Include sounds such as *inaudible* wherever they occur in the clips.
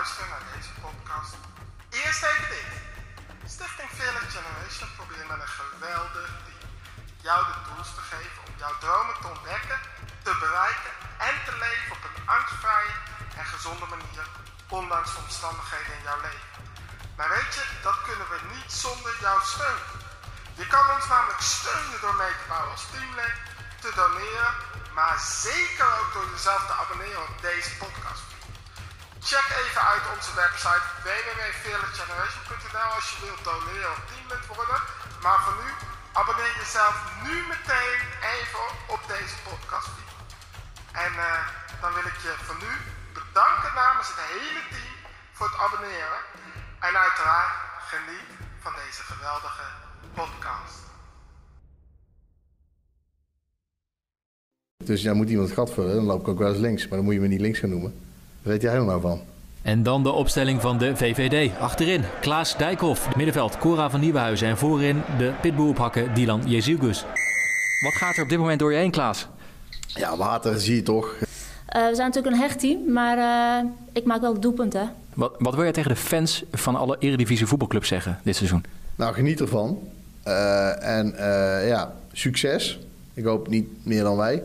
luisteren naar deze podcast. Eerst even dit. Stichting Village Generation probeert met een geweldig team jou de tools te geven om jouw dromen te ontdekken, te bereiken en te leven op een angstvrije en gezonde manier, ondanks de omstandigheden in jouw leven. Maar weet je, dat kunnen we niet zonder jouw steun. Je kan ons namelijk steunen door mee te bouwen als teamlid, te doneren, maar zeker ook door jezelf te abonneren op deze podcast. Check even uit onze website www.fearlessgeneration.nl als je wilt doneren of teamlid worden. Maar voor nu, abonneer jezelf nu meteen even op deze podcast. En uh, dan wil ik je van nu bedanken namens het hele team voor het abonneren. En uiteraard geniet van deze geweldige podcast. Dus ja, moet iemand gat vullen, dan loop ik ook wel eens links. Maar dan moet je me niet links gaan noemen. Weet jij er nou van? En dan de opstelling van de VVD. Achterin Klaas Dijkhoff, middenveld Cora van Nieuwenhuizen en voorin de pitboer Dylan Jezielgus. Wat gaat er op dit moment door je heen, Klaas? Ja, water zie je toch. Uh, we zijn natuurlijk een hecht team, maar uh, ik maak wel doelpunten. Wat, wat wil jij tegen de fans van alle Eredivisie voetbalclubs zeggen dit seizoen? Nou, geniet ervan. Uh, en ja, succes. Ik hoop niet meer dan wij.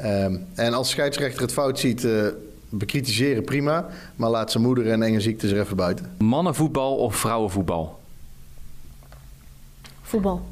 Um, en als scheidsrechter het fout ziet, uh, bekritiseren prima. Maar laat zijn moeder en enge ziektes er even buiten. Mannenvoetbal of vrouwenvoetbal? Voetbal.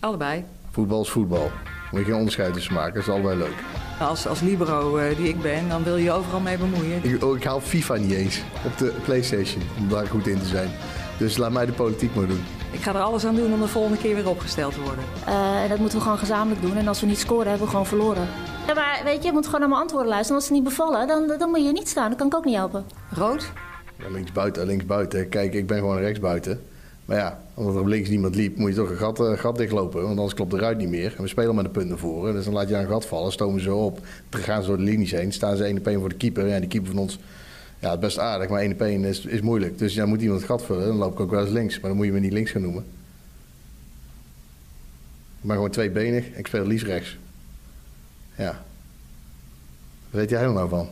Allebei. Voetbal is voetbal. Moet je geen onderscheid tussen maken. Dat is allebei leuk. Als, als libero uh, die ik ben, dan wil je overal mee bemoeien. Ik, oh, ik haal FIFA niet eens op de Playstation. Om daar goed in te zijn. Dus laat mij de politiek maar doen. Ik ga er alles aan doen om de volgende keer weer opgesteld te worden. Uh, en dat moeten we gewoon gezamenlijk doen. En als we niet scoren, hebben we gewoon verloren. Ja, maar weet je, je moet gewoon naar mijn antwoorden luisteren. Als ze niet bevallen, dan, dan moet je niet staan. Dan kan ik ook niet helpen. Rood? Ja, links buiten, links buiten. Kijk, ik ben gewoon rechts buiten. Maar ja, omdat er op links niemand liep, moet je toch een gat, uh, gat dichtlopen. Want anders klopt de ruit niet meer. En we spelen met de punten voor. Dus dan laat je een gat vallen, stomen ze op. Dan gaan ze door de linies heen. Staan ze één op één voor de keeper. Ja, die keeper van ons ja, het best aardig, maar één op één is, is moeilijk. Dus ja, moet iemand het gat vullen, dan loop ik ook wel eens links. Maar dan moet je me niet links gaan noemen. Ik ben gewoon tweebenig, ik speel liefst rechts. Ja. Wat weet jij er nou van?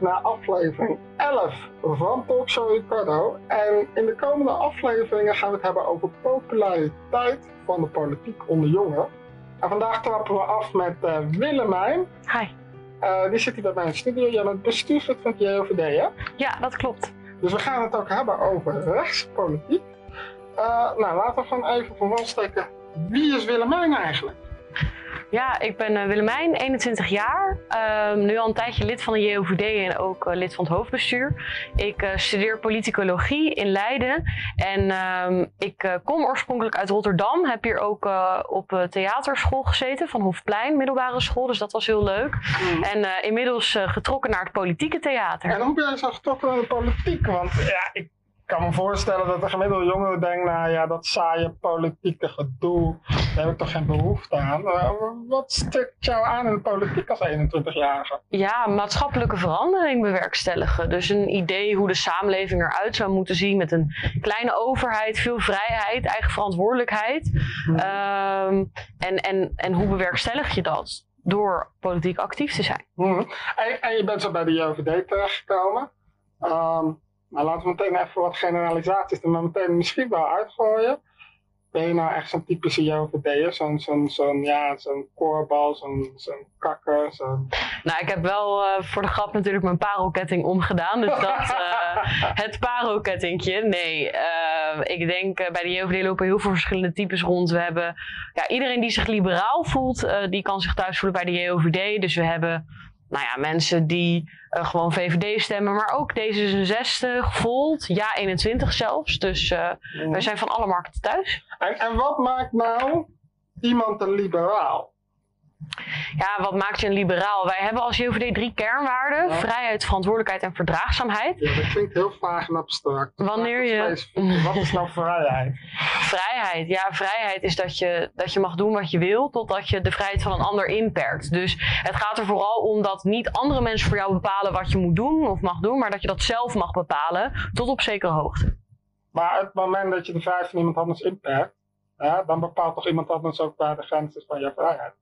Naar aflevering 11 van Talkshow Ricardo. En in de komende afleveringen gaan we het hebben over populariteit van de politiek onder jongeren. En vandaag trappen we af met uh, Willemijn. Hi. Uh, die zit hier bij mij in de studio. Jij bent bestuurslid van het JOVD, hè? Ja, dat klopt. Dus we gaan het ook hebben over rechtspolitiek. Uh, nou, laten we gewoon even van wal steken. Wie is Willemijn eigenlijk? Ja, ik ben uh, Willemijn, 21 jaar. Um, nu al een tijdje lid van de JOVD en ook uh, lid van het hoofdbestuur. Ik uh, studeer politicologie in Leiden. En um, ik kom oorspronkelijk uit Rotterdam. Heb hier ook op theaterschool gezeten van Hofplein, middelbare school. Dus dat was heel leuk. Mm. En inmiddels getrokken naar het politieke theater. En hoe ben je zo getrokken naar de politiek? Want ja, ik kan me voorstellen dat de gemiddelde jongere denkt, nou ja, dat saaie politieke gedoe, daar heb ik toch geen behoefte aan. Uh, wat stikt jou aan in de politiek als 21-jarige? Ja, maatschappelijke verandering bewerkstelligen. Dus een idee hoe de samenleving eruit zou moeten zien met een kleine overheid, veel vrijheid, eigen verantwoordelijkheid. Hmm. Um, en, en, en hoe bewerkstellig je dat? Door politiek actief te zijn. Hmm. En, en, je bent zo bij de JOVD terechtgekomen. Um, maar laten we meteen even wat generalisaties er maar meteen misschien wel uitgooien. Ben je nou echt zo'n typische JOVD'er? Zo'n zo'n zo'n ja, zo'n koorbal, zo'n zo'n kakker? Zo'n... Nou, ik heb wel uh, voor de grap natuurlijk mijn parelketting omgedaan. Dus *laughs* dat, uh, het parelkettingje. Nee, uh, ik denk bij de JOVD lopen heel veel verschillende types rond. We hebben ja, iedereen die zich liberaal voelt, die kan zich thuis voelen bij de JOVD. Dus we hebben nou ja, mensen die uh, gewoon VVD stemmen, maar ook D66, Volt, ja 21 zelfs. Dus uh, mm. wij zijn van alle markten thuis. En, en wat maakt nou iemand een liberaal? Ja, wat maakt je een liberaal? Wij hebben als JOVD drie kernwaarden: Ja. vrijheid, verantwoordelijkheid en verdraagzaamheid. Ja, dat klinkt heel vaag en abstract. Wanneer je-. Wat is nou vrijheid? Vrijheid, ja, vrijheid is dat je, dat je mag doen wat je wil, totdat je de vrijheid van een ander inperkt. Dus het gaat er vooral om dat niet andere mensen voor jou bepalen wat je moet doen of mag doen, maar dat je dat zelf mag bepalen tot op zekere hoogte. Maar het moment dat je de vrijheid van iemand anders inperkt, ja, dan bepaalt toch iemand anders ook waar de grens is van je vrijheid.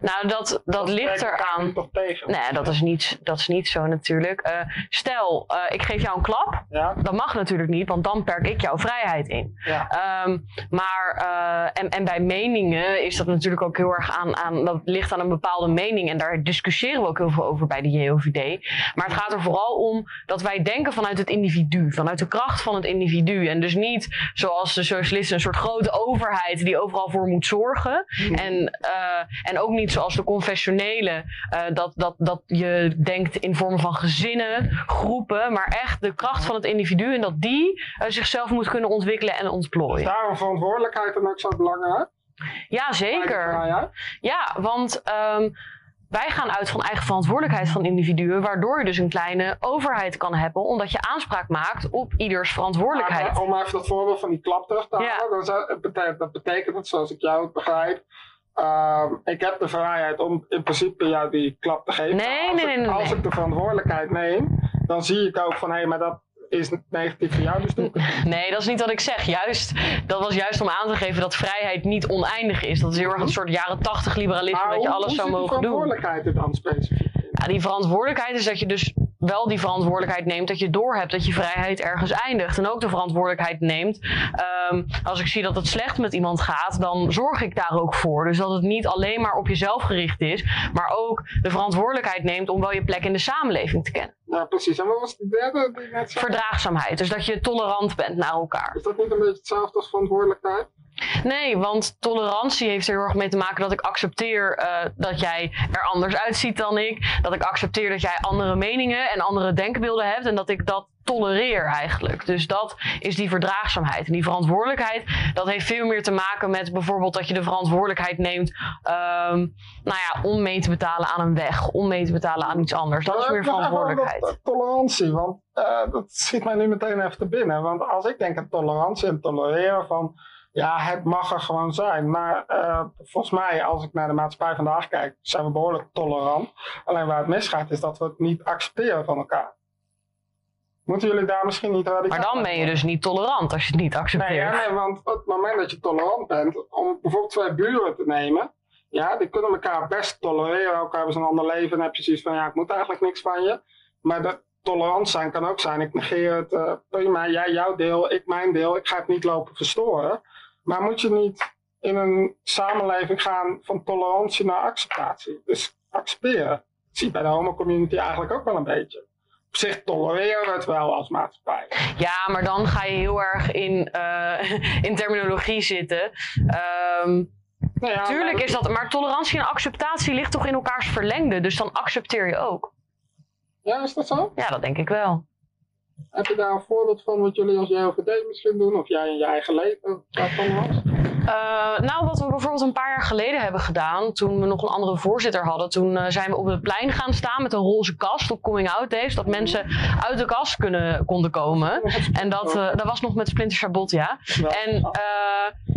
Nou, dat, dat ligt eraan. toch tegen? Nee, dat is niet, dat is niet zo natuurlijk. Eh, stel, eh, ik geef jou een klap. Ja, Dat mag natuurlijk niet, want dan perk ik jouw vrijheid in. ja. Ehm, maar, eh, en, en bij meningen is dat natuurlijk ook heel erg aan, aan, dat ligt aan een bepaalde mening. En daar discussiëren we ook heel veel over bij de JOVD. Maar het gaat er vooral om dat wij denken vanuit het individu, vanuit de kracht van het individu. En dus niet zoals de socialisten, een soort grote overheid die overal voor moet zorgen. En, eh, en ook niet zoals de confessionele, eh, dat, dat, dat je denkt in vormen van gezinnen, groepen. Maar echt de kracht van het individu en dat die eh, zichzelf moet kunnen ontwikkelen en Is ontplooien. daarom verantwoordelijkheid dan ook zo belangrijk? Ja, zeker. Ja, want ehm, wij gaan uit van eigen verantwoordelijkheid van individuen, waardoor je dus een kleine overheid kan hebben, omdat je aanspraak maakt op ieders verantwoordelijkheid. Maar, om even dat voorbeeld van die klap terug te Ja. halen. Betekent, dat betekent het, zoals ik jou het begrijp. Ehm, ik heb de vrijheid om in principe jou die klap te geven. Nee, als nee, ik, nee, nee, Als ik de verantwoordelijkheid neem, dan zie ik ook van hé, maar dat is negatief voor jou, dus doe ik. *laughs* Nee, dat is niet wat ik zeg. Juist, dat was juist om aan te geven dat vrijheid niet oneindig is. Dat is heel erg een soort jaren tachtig liberalisme, Maar dat je alles zou die mogen doen. verantwoordelijkheid er dan specifiek? Ja, die verantwoordelijkheid is dat je dus wel die verantwoordelijkheid neemt, dat je doorhebt dat je vrijheid ergens eindigt. En ook de verantwoordelijkheid neemt. ehm, als ik zie dat het slecht met iemand gaat, dan zorg ik daar ook voor. Dus dat het niet alleen maar op jezelf gericht is, maar ook de verantwoordelijkheid neemt om wel je plek in de samenleving te kennen. Ja, precies. En wat was de derde? Verdraagzaamheid, dus dat je tolerant bent naar elkaar. Is dat niet een beetje hetzelfde als verantwoordelijkheid? Nee, want tolerantie heeft er heel erg mee te maken dat ik accepteer eh, dat jij er anders uitziet dan ik. Dat ik accepteer dat jij andere meningen en andere denkbeelden hebt. En dat ik dat tolereer eigenlijk. Dus dat is die verdraagzaamheid. En die verantwoordelijkheid, dat heeft veel meer te maken met bijvoorbeeld dat je de verantwoordelijkheid neemt. ehm, nou ja, om mee te betalen aan een weg. Om mee te betalen aan iets anders. Dat is Maar meer verantwoordelijkheid. dat, eh, tolerantie, want eh, dat schiet mij nu meteen even te binnen. Want als ik denk aan tolerantie en tolereren van, ja, het mag er gewoon zijn. Maar eh, volgens mij, als ik naar de maatschappij vandaag kijk, zijn we behoorlijk tolerant. Alleen waar het misgaat, is dat we het niet accepteren van elkaar. Moeten jullie daar misschien niet radicaal Maar dan ben je dus niet tolerant als je het niet Nee, accepteert. ja, nee, want op het moment dat je tolerant bent, om bijvoorbeeld twee buren te nemen, ja, die kunnen elkaar best tolereren. Ook hebben ze een ander leven en heb je zoiets van, ja, ik moet eigenlijk niks van je. Maar dat tolerant zijn kan ook zijn, ik negeer het, eh, prima, jij jouw deel, ik mijn deel, ik ga het niet lopen verstoren. Maar moet je niet in een samenleving gaan van tolerantie naar acceptatie? Dus accepteren. Dat zie je bij de homo-community eigenlijk ook wel een beetje. Op zich tolereren we het wel als maatschappij. Ja, maar dan ga je heel erg in, eh, *laughs* in terminologie zitten. Ehm Nou ja, tuurlijk maar- is dat, maar tolerantie en acceptatie ligt toch in elkaars verlengde. Dus dan accepteer je ook. Ja, is dat zo? Ja, dat denk ik wel. Heb je daar een voorbeeld van wat jullie als JOVD misschien doen? Of jij in je eigen leven daarvan was? Eh, nou, wat we bijvoorbeeld een paar jaar geleden hebben gedaan, toen we nog een andere voorzitter hadden, toen eh, zijn we op het plein gaan staan met een roze kast op Coming Out Days, dat mensen uit de kast kunnen, konden komen. En dat, eh, dat was nog met Splinter Sabot, ja. En,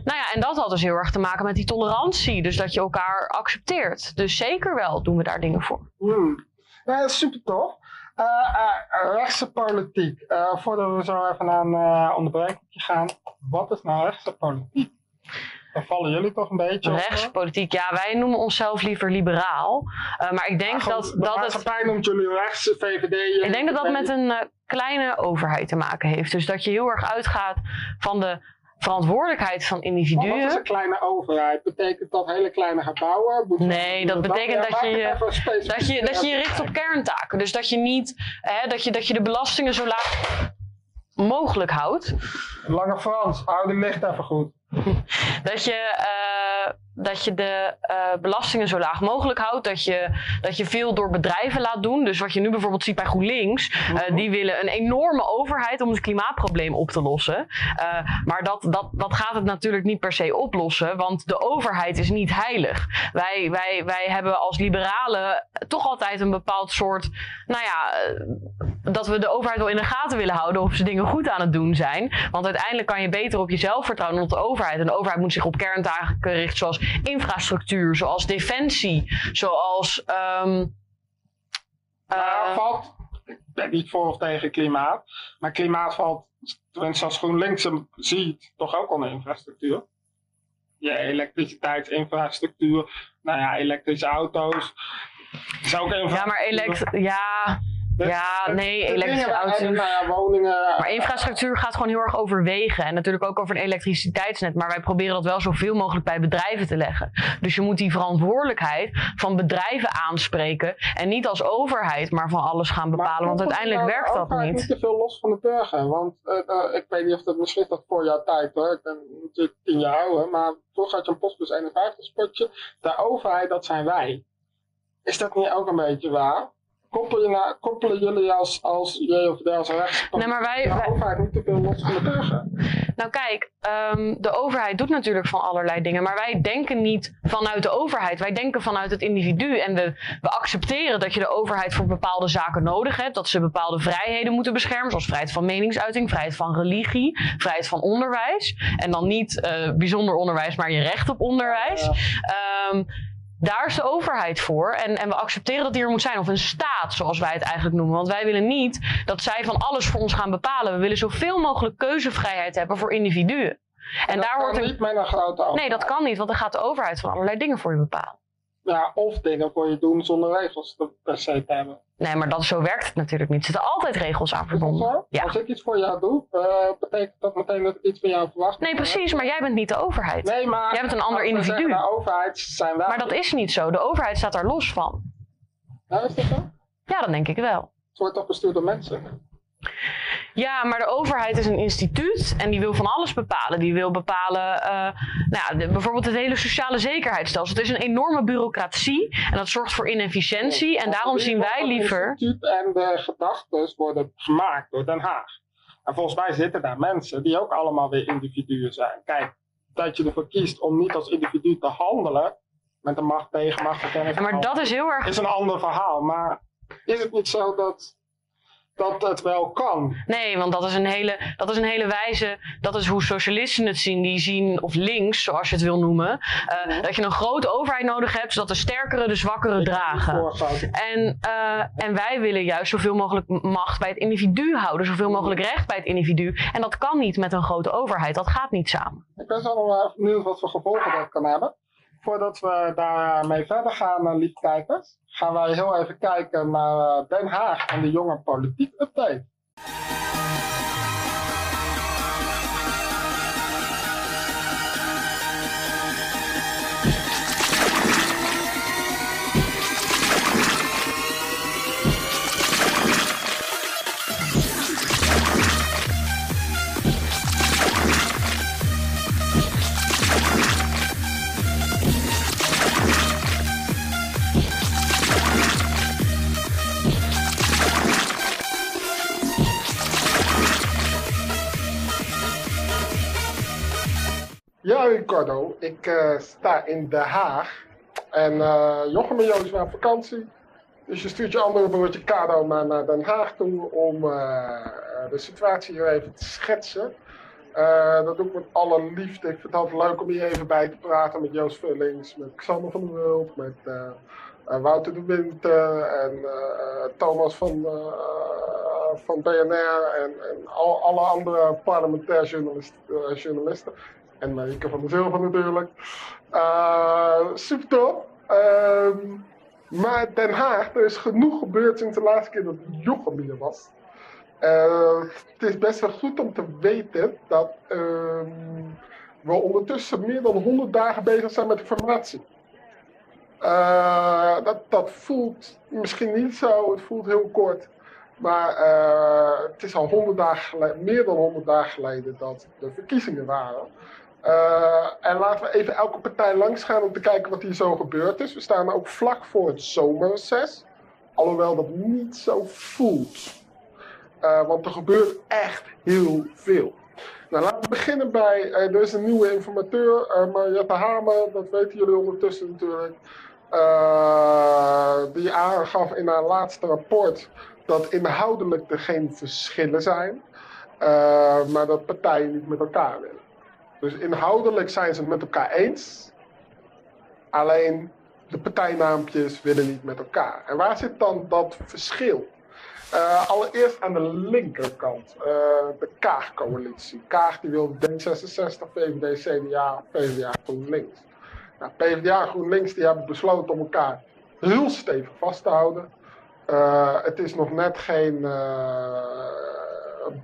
nou ja, en dat had dus heel erg te maken met die tolerantie, dus dat je elkaar accepteert. Dus zeker wel doen we daar dingen voor. Ja, is super tof. Eh, eh, rechtse politiek. Eh, voordat we zo even naar een onderbrekingje gaan. Wat is nou rechtse politiek? Daar vallen jullie toch een beetje? Rechtspolitiek, ja, wij noemen onszelf liever liberaal. Maar ik denk Maar goed, dat, de dat het. noemt jullie rechtse VVD. Ik denk dat dat met een kleine overheid te maken heeft. Dus dat je heel erg uitgaat van de verantwoordelijkheid van Maar wat is individuen. een kleine overheid? Betekent dat hele kleine gebouwen? Nee, dat betekent dat je je-. Dat je, dat je je richt op kerntaken. Dus dat je niet, hè, dat, je, dat je de belastingen zo laag mogelijk houdt. Lange Frans, hou de licht even goed. *laughs* Dat je, eh, dat je de uh, belastingen zo laag mogelijk houdt. Dat je, dat je veel door bedrijven laat doen. Dus wat je nu bijvoorbeeld ziet bij GroenLinks. Uh, die willen een enorme overheid om het klimaatprobleem op te lossen. Uh, maar dat, dat, dat gaat het natuurlijk niet per se oplossen. Want de overheid is niet heilig. Wij, wij, wij hebben als liberalen toch altijd een bepaald soort. Nou ja, dat we de overheid wel in de gaten willen houden of ze dingen goed aan het doen zijn. Want uiteindelijk kan je beter op jezelf vertrouwen dan op de overheid. En de overheid moet zich op kerntaken richten zoals infrastructuur, zoals defensie, zoals. Um, uh, valt, ik ben niet voor of tegen klimaat, maar klimaat valt, tenminste als GroenLinks hem ziet, toch ook onder infrastructuur. Ja, elektriciteitsinfrastructuur, nou ja, elektrische auto's. Is ook ja, maar elekt ja, ja, nee, elektrische auto's. Nou woningen. Maar infrastructuur gaat gewoon heel erg over wegen. En natuurlijk ook over een elektriciteitsnet. Maar wij proberen dat wel zoveel mogelijk bij bedrijven te leggen. Dus je moet die verantwoordelijkheid van bedrijven aanspreken. En niet als overheid, maar van alles gaan bepalen. Want uiteindelijk nou werkt dat niet. niet te veel los van de burger. Want uh, uh, ik weet niet of dat misschien dat voor jouw tijd hoor. Ik ben natuurlijk tien jaar ouder. Maar toch had je een Postbus 51 spotje. De overheid, dat zijn wij. Is dat niet ook een beetje waar? Koppelen, koppelen jullie als, als JOVD als rechtspartij nee, maar wij, de overheid niet te veel los van de burger? Nou kijk, um, de overheid doet natuurlijk van allerlei dingen, maar wij denken niet vanuit de overheid. Wij denken vanuit het individu en we, we accepteren dat je de overheid voor bepaalde zaken nodig hebt, dat ze bepaalde vrijheden moeten beschermen, zoals vrijheid van meningsuiting, vrijheid van religie, vrijheid van onderwijs. En dan niet uh, bijzonder onderwijs, maar je recht op onderwijs. Ja. Um, daar is de overheid voor. En, en we accepteren dat die er moet zijn. Of een staat, zoals wij het eigenlijk noemen. Want wij willen niet dat zij van alles voor ons gaan bepalen. We willen zoveel mogelijk keuzevrijheid hebben voor individuen. En, en daar wordt niet met een grote overheid. Nee, dat kan niet, want dan gaat de overheid van allerlei dingen voor je bepalen ja, of dingen voor je doen zonder regels per se te hebben. Nee, maar dat, zo werkt het natuurlijk niet. Er zitten altijd regels aan verbonden. Ja. Als ik iets voor jou doe, uh, betekent dat meteen dat ik iets van jou verwacht. Nee, precies, maar jij bent niet de overheid. Nee, maar jij bent een ander individu. De overheid zijn wij. Maar dat is niet zo. De overheid staat daar los van. Ja, is dat zo? Ja, dat denk ik wel. Het wordt toch bestuurd door mensen? Ja, maar de overheid is een instituut en die wil van alles bepalen. Die wil bepalen, uh, nou ja, bijvoorbeeld het hele sociale zekerheidsstelsel. Het is een enorme bureaucratie en dat zorgt voor inefficiëntie. En daarom zien wij liever. Het instituut en de gedachten worden gemaakt door Den Haag. En volgens mij zitten daar mensen die ook allemaal weer individuen zijn. Kijk, dat je ervoor kiest om niet als individu te handelen met de macht tegen macht. Maar dat is heel erg. Is een ander verhaal. Maar is het niet zo dat dat het wel kan. Nee, want dat is een hele, dat is een hele wijze. Dat is hoe socialisten het zien. Die zien, of links, zoals je het wil noemen. Uh, dat je een grote overheid nodig hebt, zodat de sterkere de zwakkere dragen. En, uh, en wij willen juist zoveel mogelijk macht bij het individu houden. Zoveel mogelijk recht bij het individu. En dat kan niet met een grote overheid. Dat gaat niet samen. Ik ben zo nog even benieuwd wat voor gevolgen dat kan hebben. Voordat we daarmee verder gaan, lieve kijkers gaan wij heel even kijken naar eh, Den Haag en de jonge politiek update. Ja, Ricardo. Ik uh, sta in Den Haag. En uh, Jochem en Joost zijn op vakantie. Dus je stuurt je andere broertje Kado maar naar Den Haag toe om uh, de situatie hier even te schetsen. dat doe ik met alle liefde. Ik vind het altijd leuk om hier even bij te praten met Joost Vullings, met Xander van der Wulp, met Wouter de Winter en Thomas van, van BNR en, en al, alle andere parlementair journalist, journalisten. En Marieke van der Zilver natuurlijk. Uh, super top. Uh, maar Den Haag, er is genoeg gebeurd sinds de laatste keer dat Jochem hier was. Uh, het is best wel goed om te weten dat ehm, we ondertussen meer dan 100 dagen bezig zijn met de formatie. Uh, dat, dat voelt misschien niet zo, het voelt heel kort. Maar het is al 100 dagen meer dan 100 dagen geleden dat de verkiezingen waren. Uh, en laten we even elke partij langs gaan om te kijken wat hier zo gebeurd is. We staan ook vlak voor het zomerreces. Alhoewel dat niet zo voelt. Uh, want er gebeurt echt heel veel. Nou, laten we beginnen bij, uh, er is een nieuwe informateur, uh, Mariette Hamer, dat weten jullie ondertussen natuurlijk. die aangaf in haar laatste rapport dat inhoudelijk er geen verschillen zijn. maar dat partijen niet met elkaar willen. Dus inhoudelijk zijn ze het met elkaar eens. Alleen de partijnaampjes willen niet met elkaar. En waar zit dan dat verschil? Uh, allereerst aan de linkerkant, uh, de Kaag-coalitie. Kaag die wil D66, VVD, CDA, PvdA, GroenLinks. Nou, PvdA en GroenLinks die hebben besloten om elkaar heel stevig vast te houden. Uh, het is nog net geen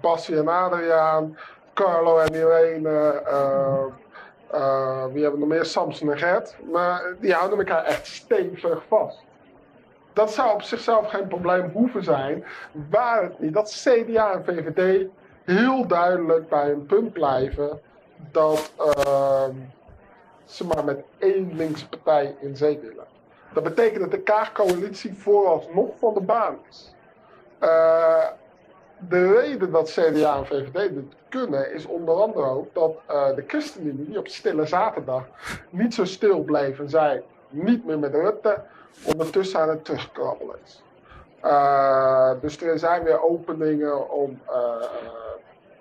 Bassie en Adriaan, Carlo en Irene, uh, wie hebben nog meer? Samson en Gert. Maar die houden elkaar echt stevig vast. Dat zou op zichzelf geen probleem hoeven zijn, waar het niet dat CDA en VVD heel duidelijk bij een punt blijven dat uh, ze maar met één linkse partij in zee willen. Dat betekent dat de Kaagcoalitie vooralsnog van de baan is. Uh, de reden dat CDA en VVD dit kunnen, is onder andere ook dat uh, de ChristenUnie op stille zaterdag niet zo stil bleef en zei niet meer met Rutte, ondertussen aan het terugkrabbelen is. Uh, dus er zijn weer openingen om uh,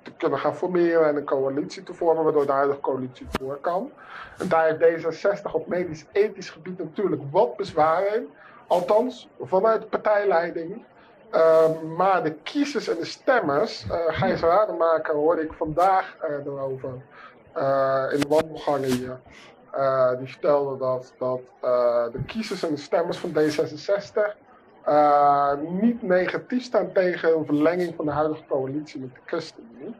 te kunnen gaan formeren en een coalitie te vormen, waardoor de huidige coalitie voor kan. En daar heeft D66 op medisch-ethisch gebied natuurlijk wat bezwaar in. Althans, vanuit partijleiding. Uh, maar de kiezers en de stemmers, uh, Gijs Rademaker hoorde ik vandaag uh, erover in de wandelgangen hier. die vertelde dat, dat de kiezers en de stemmers van D66 niet negatief staan tegen een verlenging van de huidige coalitie met de ChristenUnie.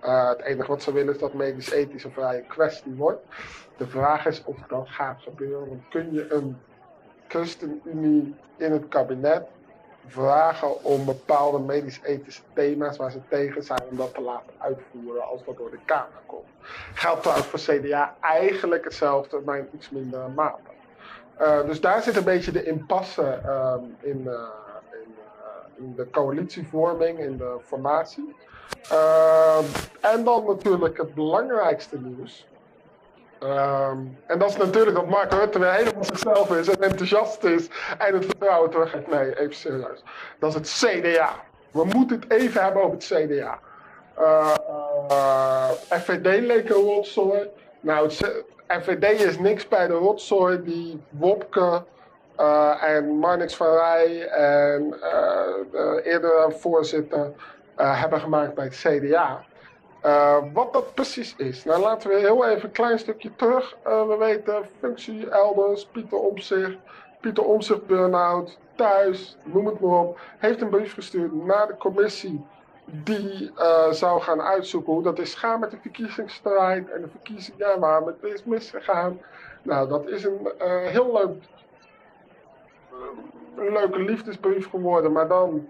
het enige wat ze willen is dat medisch-ethisch een vrije kwestie wordt. De vraag is of dat gaat gebeuren. Kun je een ChristenUnie in het kabinet vragen om bepaalde medisch-ethische thema's waar ze tegen zijn om dat te laten uitvoeren als dat door de Kamer komt. Geldt trouwens voor CDA eigenlijk hetzelfde, maar in iets mindere mate. Uh, dus daar zit een beetje de impasse uh, in, uh, in, in, de coalitievorming, in de formatie. en dan natuurlijk het belangrijkste nieuws. Um, en dat is natuurlijk dat Mark Rutte weer helemaal zichzelf is en enthousiast is en het vertrouwen teruggeeft. Nee, even serieus. Dat is het CDA. We moeten het even hebben over het CDA. Uh, uh, FVD leek een rotzooi. Nou, het, FVD is niks bij de rotzooi die Wopke uh, en Marnix van Rij en de eerdere voorzitter hebben gemaakt bij het CDA. Uh, wat dat precies is. Nou, laten we heel even een klein stukje terug. Uh, we weten functie elders, Pieter Omzicht, Pieter Omzicht burn-out, thuis, noem het maar op. Heeft een brief gestuurd naar de commissie die uh, zou gaan uitzoeken hoe dat is gaan met de verkiezingsstrijd en de verkiezingen waar het is misgegaan. Nou, dat is een heel leuk, leuke liefdesbrief geworden, maar dan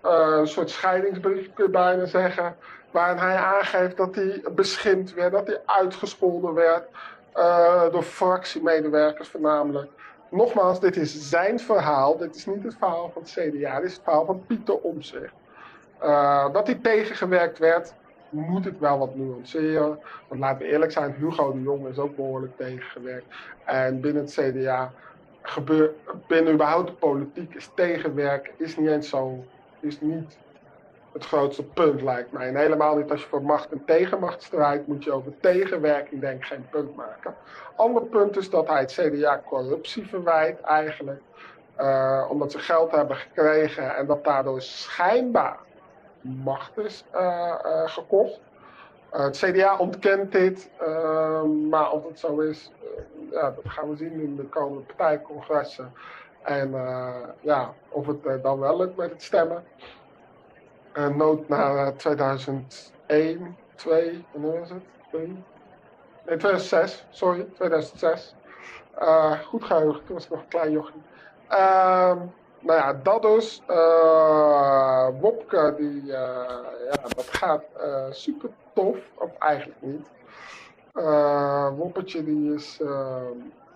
een soort scheidingsbrief kun je bijna zeggen waarin hij aangeeft dat hij beschimpt werd, dat hij uitgescholden werd uh, door fractiemedewerkers voornamelijk. Nogmaals, dit is zijn verhaal, dit is niet het verhaal van het CDA, dit is het verhaal van Pieter Omtzigt. Uh, dat hij tegengewerkt werd, moet ik wel wat nuanceren. Want laten we eerlijk zijn, Hugo de Jong is ook behoorlijk tegengewerkt. En binnen het CDA, gebeur, binnen überhaupt de politiek, is tegenwerken is niet eens zo, is niet het grootste punt lijkt mij. En helemaal niet als je voor macht en tegenmacht strijdt, moet je over tegenwerking denk ik geen punt maken. Ander punt is dat hij het CDA corruptie verwijt eigenlijk. Uh, omdat ze geld hebben gekregen en dat daardoor schijnbaar macht is uh, uh, gekocht. het CDA ontkent dit, maar of het zo is, ja, dat gaan we zien in de komende partijcongressen. En ja, of het dan wel lukt met het stemmen uh, nood naar 2001, 2, wanneer was het? 2? Nee, 2006, sorry, 2006. Uh, goed geheugen, toen was ik nog een klein jochie. Uh, nou ja, dat dus. Uh, Wopke, die, ja, dat gaat super tof, of eigenlijk niet. Uh, Woppertje die is... Uh,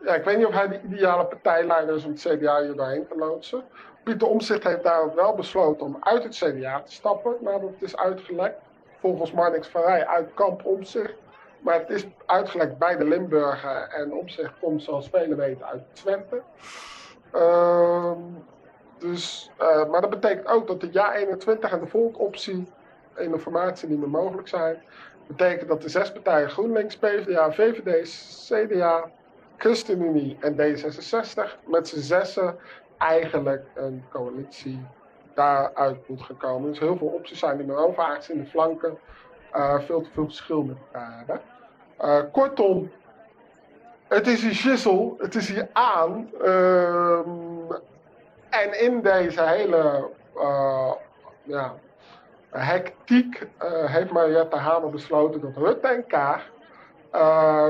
ja, ik weet niet of hij de ideale partijleider is om het CDA hier doorheen te loodsen. Pieter Omtzigt heeft daarop wel besloten om uit het CDA te stappen nadat het is uitgelekt. Volgens Marnix van Rij uit kamp Omtzigt. Maar het is uitgelekt bij de Limburger en Omtzigt komt zoals velen weten uit Twente. Uh, dus, uh, maar dat betekent ook dat de Ja 21 en de Volkoptie in de formatie niet meer mogelijk zijn. Betekent dat de zes partijen GroenLinks, PvdA, VVD, CDA, ChristenUnie en D66 met z'n zessen eigenlijk een coalitie daaruit moet gekomen. Dus heel veel opties zijn niet meer over, in de flanken uh, veel te veel verschil met elkaar. Uh, kortom, het is hier shizzle, het is hier aan. Uh, en in deze hele uh, ja, hectiek heeft Mariette Hamer besloten dat Rutte en Kaag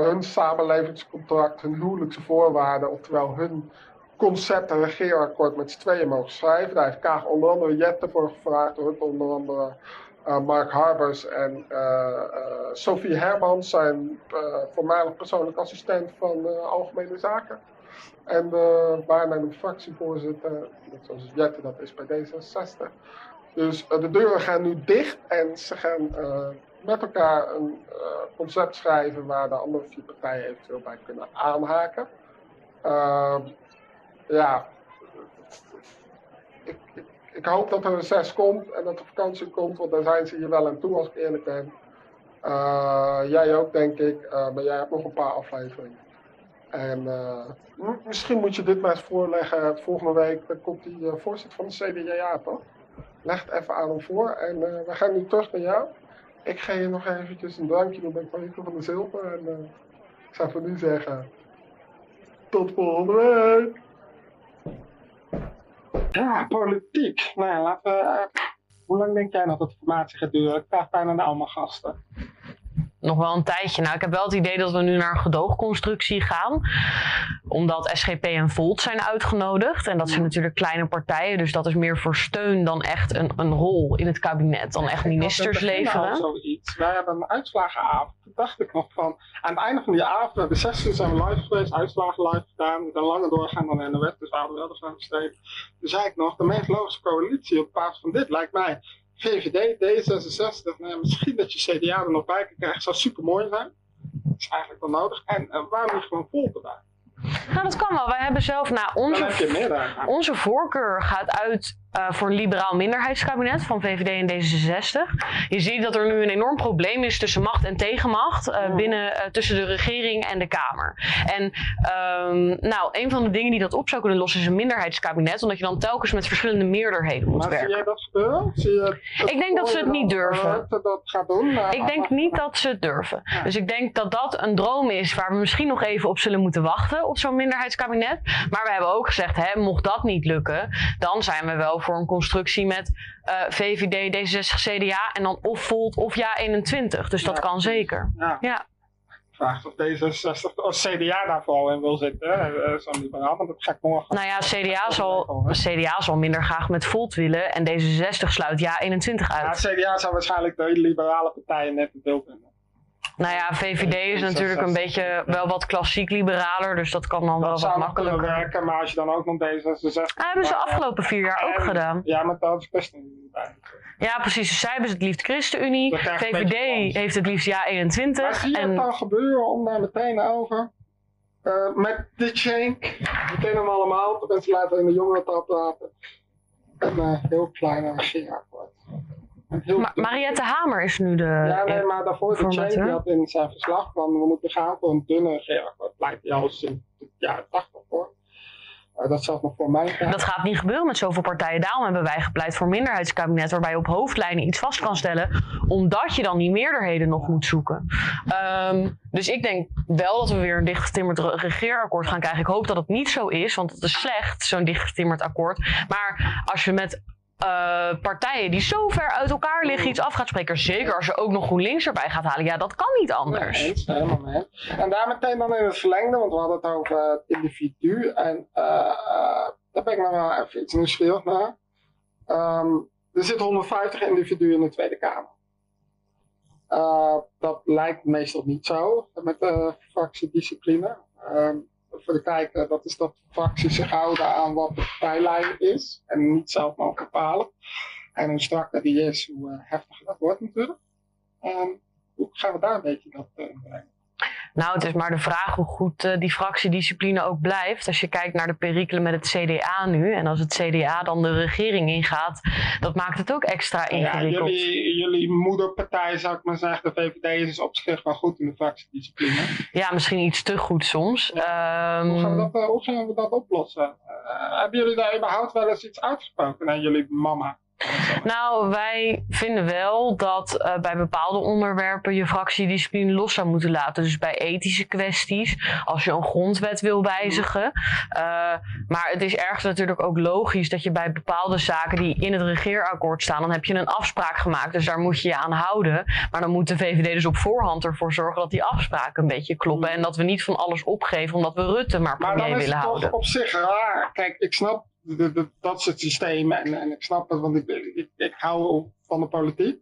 hun samenlevingscontract, hun huwelijkse voorwaarden, oftewel hun concept en regeerakkoord met z'n tweeën mogen schrijven. Daar heeft Kaag onder andere Jette voor gevraagd, Rutte onder andere uh, Mark Harbers en uh, uh, Sophie Hermans zijn voormalig persoonlijk assistent van Algemene Zaken. En waarnemend fractievoorzitter, net zoals Jette dat is bij D66. Dus de deuren gaan nu dicht en ze gaan met elkaar een concept schrijven waar de andere vier partijen eventueel bij kunnen aanhaken. Ehm, ja, ik, ik, hoop dat er een 6 komt en dat de vakantie komt, want daar zijn ze hier wel aan toe als ik eerlijk ben. Jij ook, denk ik, maar jij hebt nog een paar afleveringen. En misschien moet je dit maar eens voorleggen. Volgende week dan komt die voorzitter van de CDA, toch? Leg het even aan hem voor. En we gaan nu terug naar jou. Ik ga je nog eventjes een drankje doen bij Marike van de Zilver. En ik zou voor nu zeggen, tot volgende week. Ja, politiek. Nou ja, laten we, uh, hoe lang denk jij dat de formatie gaat duren? Ik vraag bijna naar allemaal gasten nog wel een tijdje. Nou, ik heb wel het idee dat we nu naar een gedoogconstructie gaan. Omdat SGP en Volt zijn uitgenodigd. En dat zijn natuurlijk kleine partijen. Dus dat is meer voor steun dan echt een, een rol in het kabinet. Dan echt ministers leveren. Zoiets. Wij hebben een uitslagenavond. Toen dacht ik nog van. Aan het einde van die avond, de 16 zijn we live geweest. Uitslagen live gedaan. Met een lange doorgaan dan in de wet. Dus we hadden wel eens besteed. Toen zei ik nog. De meest logische coalitie op basis van dit lijkt mij VVD, D66, nou, misschien dat je CDA er nog bij kan krijgen, zou super mooi zijn. Dat is eigenlijk wel nodig. En uh, waarom niet gewoon volgen daar? Nou, dat kan wel. Wij hebben zelf, nou, onze, onze voorkeur gaat uit uh, voor een liberaal minderheidskabinet van VVD en D66. Je ziet dat er nu een enorm probleem is tussen macht en tegenmacht uh, binnen, uh, tussen de regering en de Kamer. En um, nou, een van de dingen die dat op zou kunnen lossen is een minderheidskabinet, omdat je dan telkens met verschillende meerderheden moet maar werken. Zie jij dat gebeuren? Zie je ik denk dat ze het niet durven. Dat gaat doen, ik denk niet dat ze het durven. Ja. Dus ik denk dat dat een droom is waar we misschien nog even op zullen moeten wachten op zo'n minderheidskabinet. Maar we hebben ook gezegd, hè, mocht dat niet lukken, dan zijn we wel voor een constructie met uh, VVD, D66, CDA en dan of Volt of Ja 21. Dus dat kan zeker. Ja. ja. Vraagt of D66 of CDA daar vooral in wil zitten. Uh, Zo'n liberaal, want dat ga ik morgen. Nou ja, CDA zal, CDA zal minder graag met Volt willen en D66 sluit Ja 21 uit. Ja, CDA zou waarschijnlijk de liberale partijen net beeld vinden. Nou ja, VVD is natuurlijk een beetje wel wat klassiek liberaler, dus dat kan dan dat wel wat makkelijker. werken, maar als je dan ook nog D66... Ah, hebben ze de afgelopen vier jaar ook gedaan. Ja, maar dat is best niet bij. Ja, precies. Dus zij hebben het liefst ChristenUnie. VVD heeft het liefst ja 21. Maar zie je en... het dan gebeuren om daar meteen over... Uh, met de chain, meteen hem allemaal, de mensen laten in de jongerentaal praten. Een uh, heel kleine regeerakkoord. Ma Mariette Hamer is nu de. Ja, nee, maar daarvoor de Chain had in zijn verslag van we moeten gaan voor een dunne regeerakkoord. Lijkt hij al sinds het jaar 80 voor. Uh, dat zelfs nog voor mij gaan. Dat gaat niet gebeuren met zoveel partijen. Daarom hebben wij gepleit voor een minderheidskabinet waarbij je op hoofdlijnen iets vast kan stellen, omdat je dan die meerderheden nog moet zoeken. Um, dus ik denk wel dat we weer een dichtgetimmerd regeerakkoord gaan krijgen. Ik hoop dat het niet zo is, want het is slecht, zo'n dichtgetimmerd akkoord. Maar als je met uh, partijen die zo ver uit elkaar liggen iets af gaat spreken. Zeker als je ook nog GroenLinks erbij gaat halen. Ja, dat kan niet anders. Nee, helemaal mee. En daar meteen dan in het verlengde, want we hadden het over het individu. En uh, uh, daar ben ik nog even iets nieuwsgierig naar. Um, er zitten 150 individuen in de Tweede Kamer. dat lijkt meestal niet zo met de fractiediscipline. Ehm, voor de kijker, dat is dat fracties zich houden aan wat de partijlijn is en niet zelf mogen bepalen. En hoe strakker die is, hoe heftiger dat wordt natuurlijk. Um, hoe gaan we daar een beetje dat brengen? Nou, het is maar de vraag hoe goed uh, die fractiediscipline ook blijft. Als je kijkt naar de perikelen met het CDA nu. En als het CDA dan de regering ingaat, dat maakt het ook extra ingewikkeld. Ja, jullie, jullie moederpartij, zou ik maar zeggen, de VVD is op zich wel goed in de fractiediscipline. Ja, misschien iets te goed soms. Ja. Um, hoe, gaan we dat, hoe gaan we dat oplossen? Uh, hebben jullie daar überhaupt wel eens iets uitgesproken naar jullie mama? Nou, wij vinden wel dat uh, bij bepaalde onderwerpen je fractiediscipline los zou moeten laten. Dus bij ethische kwesties, als je een grondwet wil wijzigen. Uh, maar het is ergens natuurlijk ook logisch dat je bij bepaalde zaken die in het regeerakkoord staan, dan heb je een afspraak gemaakt. Dus daar moet je je aan houden. Maar dan moet de VVD dus op voorhand ervoor zorgen dat die afspraken een beetje kloppen. En dat we niet van alles opgeven omdat we Rutte maar premier willen houden. Maar dat is toch op zich raar. Kijk, ik snap dat soort systemen. En, en ik snap het, want ik, ik, ik hou van de politiek.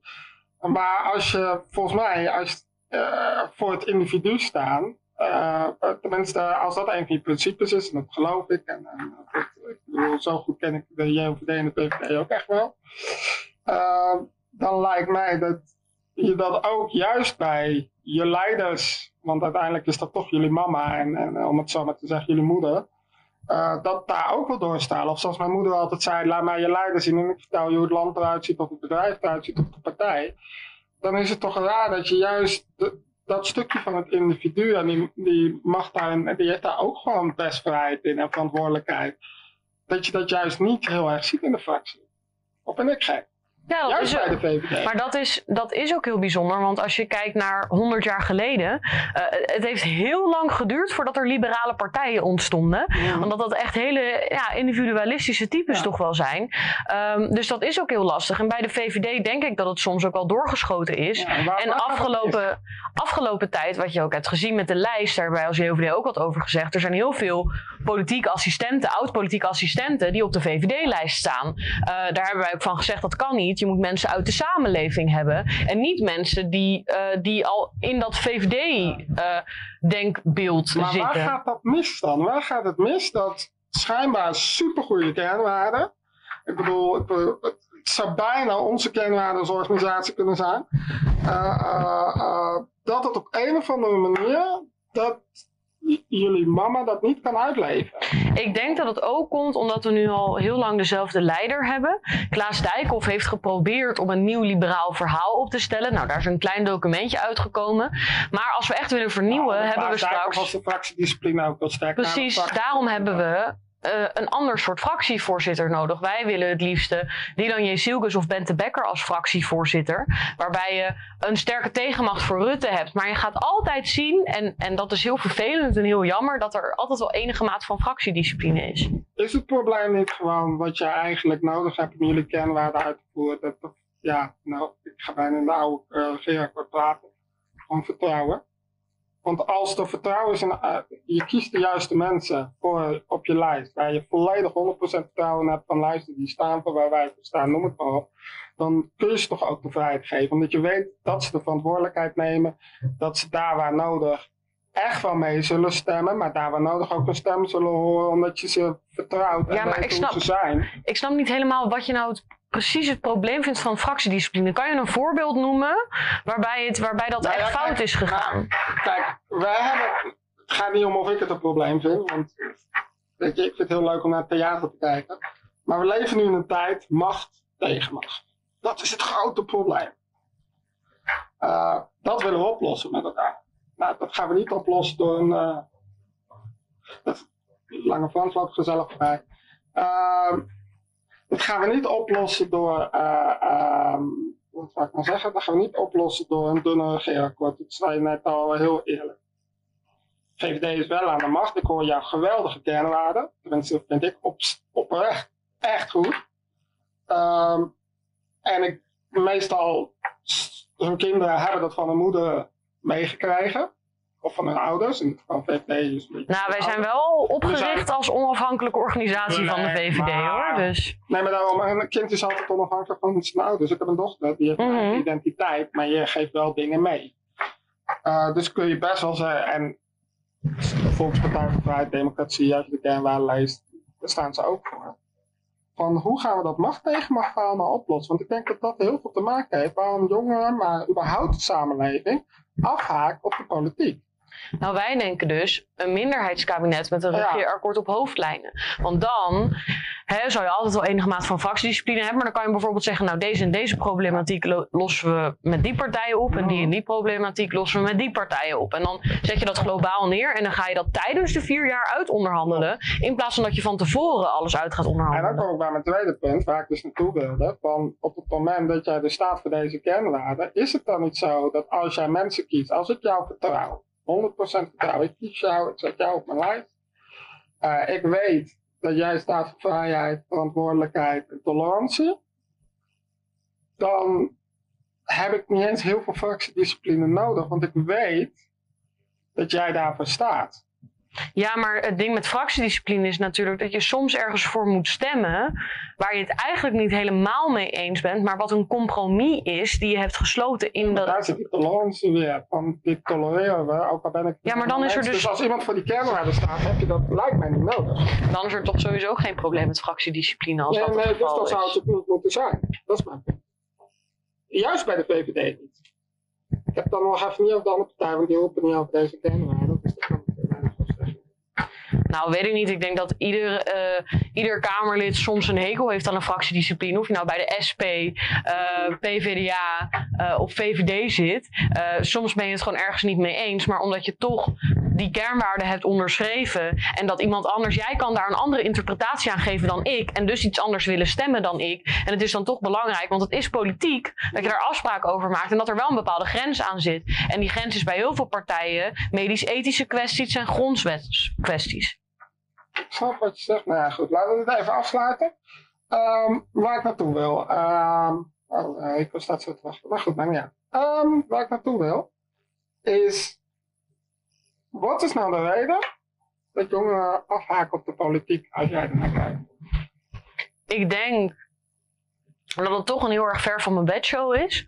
Maar als je, volgens mij, als uh, voor het individu staan, uh, tenminste als dat een van je principes is, en dat geloof ik, en, en zo goed ken ik de JOVD en de PVD ook echt wel, uh, dan lijkt mij dat je dat ook juist bij je leiders, want uiteindelijk is dat toch jullie mama en, en om het zo maar te zeggen, jullie moeder, uh, dat daar ook wel doorstalen. Of zoals mijn moeder altijd zei, laat mij je leider zien en ik vertel je hoe het land eruit ziet, of het bedrijf eruit ziet, of de partij. Dan is het toch raar dat je juist dat stukje van het individu, en die, die mag daar, en die heeft daar ook gewoon best vrijheid in en verantwoordelijkheid. Dat je dat juist niet heel erg ziet in de fractie. Of ben ik gek? Ja, dat is. Maar dat is, dat is ook heel bijzonder, want als je kijkt naar 100 jaar geleden, uh, het heeft heel lang geduurd voordat er liberale partijen ontstonden. Ja. Omdat dat echt hele ja, individualistische types ja. toch wel zijn. Um, dus dat is ook heel lastig. En bij de VVD denk ik dat het soms ook al doorgeschoten is. Waar, en afgelopen, afgelopen tijd, wat je ook hebt gezien met de lijst, daar hebben wij als JOVD ook wat over gezegd. Er zijn heel veel politieke assistenten, oud-politieke assistenten, die op de VVD-lijst staan. Uh, daar hebben wij ook van gezegd dat kan niet. Je moet mensen uit de samenleving hebben. En niet mensen die, uh, die al in dat VVD-denkbeeld uh, zitten. Maar waar gaat dat mis dan? Waar gaat het mis dat schijnbaar supergoeie kernwaarden. Ik bedoel, het, het zou bijna onze kernwaarden als organisatie kunnen zijn. Uh, dat het op een of andere manier. Dat jullie mama dat niet kan uitleven? Ik denk dat het ook komt omdat we nu al heel lang dezelfde leider hebben. Klaas Dijkhoff heeft geprobeerd om een nieuw liberaal verhaal op te stellen. Nou, daar is een klein documentje uitgekomen. Maar als we echt willen vernieuwen, nou, hebben we straks... Was de fractiediscipline ook wat sterk. Precies, daarom hebben we uh, een ander soort fractievoorzitter nodig. Wij willen het liefste Dylan J. Silgus of Bente Becker als fractievoorzitter. Waarbij je een sterke tegenmacht voor Rutte hebt. Maar je gaat altijd zien, en, en dat is heel vervelend en heel jammer, dat er altijd wel enige maat van fractiediscipline is. Is het probleem niet gewoon wat je eigenlijk nodig hebt om jullie kernwaarden uit te voeren? Dat, ja, nou, ik ga bijna in de oude uh, praten. Gewoon vertrouwen. Want als er vertrouwen is, in, uh, je kiest de juiste mensen voor, op je lijst, waar je volledig 100% vertrouwen hebt van luister, die staan voor waar wij voor staan, noem het maar op. Dan kun je ze toch ook de vrijheid geven. Omdat je weet dat ze de verantwoordelijkheid nemen, dat ze daar waar nodig echt wel mee zullen stemmen, maar daar waar nodig ook een stem zullen horen, omdat je ze vertrouwt en Ja, maar ik hoe snap, ze zijn. ik snap niet helemaal wat je nou het, precies het probleem vindt van fractiediscipline. Kan je een voorbeeld noemen waarbij, het, waarbij dat Nou ja, echt fout is gegaan? nou, kijk, wij hebben. Het gaat niet om of ik het een probleem vind, want weet je, ik vind het heel leuk om naar het theater te kijken. Maar we leven nu in een tijd macht tegen macht. Dat is het grote probleem. Uh, dat willen we oplossen met elkaar. Nou, dat gaan we niet oplossen door een. Uh, dat, lange Frans loopt gezellig. Uh, dat gaan we niet oplossen door. Uh, wat zou ik nou zeggen? Dat gaan we niet oplossen door een dunne regeerakkoord. Dat zei je net al heel eerlijk. VVD is wel aan de macht. Ik hoor jouw geweldige kernwaarden. Tenminste, vind ik op, oprecht echt goed. Um, en ik, meestal, hun kinderen hebben dat van hun moeder meegekregen. Of van hun ouders, in het geval VVD beetje Nou, wij zijn wel We opgericht zijn- als onafhankelijke organisatie van de VVD maar- hoor. Dus Nee, maar daarom, een kind is altijd onafhankelijk van zijn ouders. Ik heb een dochter, die heeft een Mhm. eigen identiteit, maar je geeft wel dingen mee. Eh, dus kun je best wel zeggen, en de Volkspartij voor Vrijheid, Democratie, je de kernwaarden leest, daar staan ze ook voor. Van hoe gaan we dat macht tegen machtverhaal nou oplossen? Want ik denk dat dat heel veel te maken heeft waarom jongeren, maar überhaupt de samenleving, afhaakt op de politiek. Nou, wij denken dus een minderheidskabinet met een regeerakkoord op hoofdlijnen. Want dan hè, zou je altijd wel enige maat van fractiediscipline hebben. Maar dan kan je bijvoorbeeld zeggen, nou deze en deze problematiek lo- lossen we met die partijen op. En die en die problematiek lossen we met die partijen op. En dan zet je dat globaal neer. En dan ga je dat tijdens de vier jaar uit onderhandelen. In plaats van dat je van tevoren alles uit gaat En dan onderhandelen. kom ik bij mijn tweede punt, waar ik dus naartoe wilde. Van op het moment dat jij er staat voor deze kernwaarden, is het dan niet zo dat als jij mensen kiest, als ik jou vertrouw, 100% vertrouw, ik kies jou, ik zet jou op mijn lijst. Eh, ik weet dat jij staat voor vrijheid, verantwoordelijkheid en tolerantie. Dan heb ik niet eens heel veel fractiediscipline nodig, want ik weet dat jij daarvoor staat. Ja, maar het ding met fractiediscipline is natuurlijk dat je soms ergens voor moet stemmen. waar je het eigenlijk niet helemaal mee eens bent. maar wat een compromis is die je hebt gesloten in Daar dat. zit die tolerantie weer. Van dit tolereren we, ook al ben ik. Ja, maar dan is er eens. dus- als iemand voor die kernwaarden staat, heb je dat lijkt mij niet nodig. dan is er toch sowieso geen probleem met fractiediscipline als nee, dat nee, het dus dan zou het ook niet moeten zijn. Dat is mijn punt. Juist bij de VVD niet. Ik heb dan nog even niet over de andere partij, want die roepen niet over deze kernwaarden. Dus dat kan ik er weinig van zeggen. Nou, weet ik niet. Ik denk dat ieder, eh, ieder Kamerlid soms een hekel heeft aan een fractiediscipline. Of je nou bij de SP, eh, PVDA eh, of VVD zit. Soms ben je het gewoon ergens niet mee eens. Maar omdat je toch die kernwaarden hebt onderschreven. En dat iemand anders, jij kan daar een andere interpretatie aan geven dan ik. En dus iets anders willen stemmen dan ik. En het is dan toch belangrijk, want het is politiek. Dat je daar afspraken over maakt. En dat er wel een bepaalde grens aan zit. En die grens is bij heel veel partijen medisch-ethische kwesties en grondwetskwesties. Snap wat je zegt. Nou ja, goed. Laten we het even afsluiten. Ehm, waar ik naartoe wil. Eh, ik was staat zo te wachten. Maar goed, maar. Ehm, waar ik naartoe wil. Is. Wat is nou de reden dat jongeren afhaken op de politiek als jij ik denk dat het toch een heel erg ver van mijn bedshow is.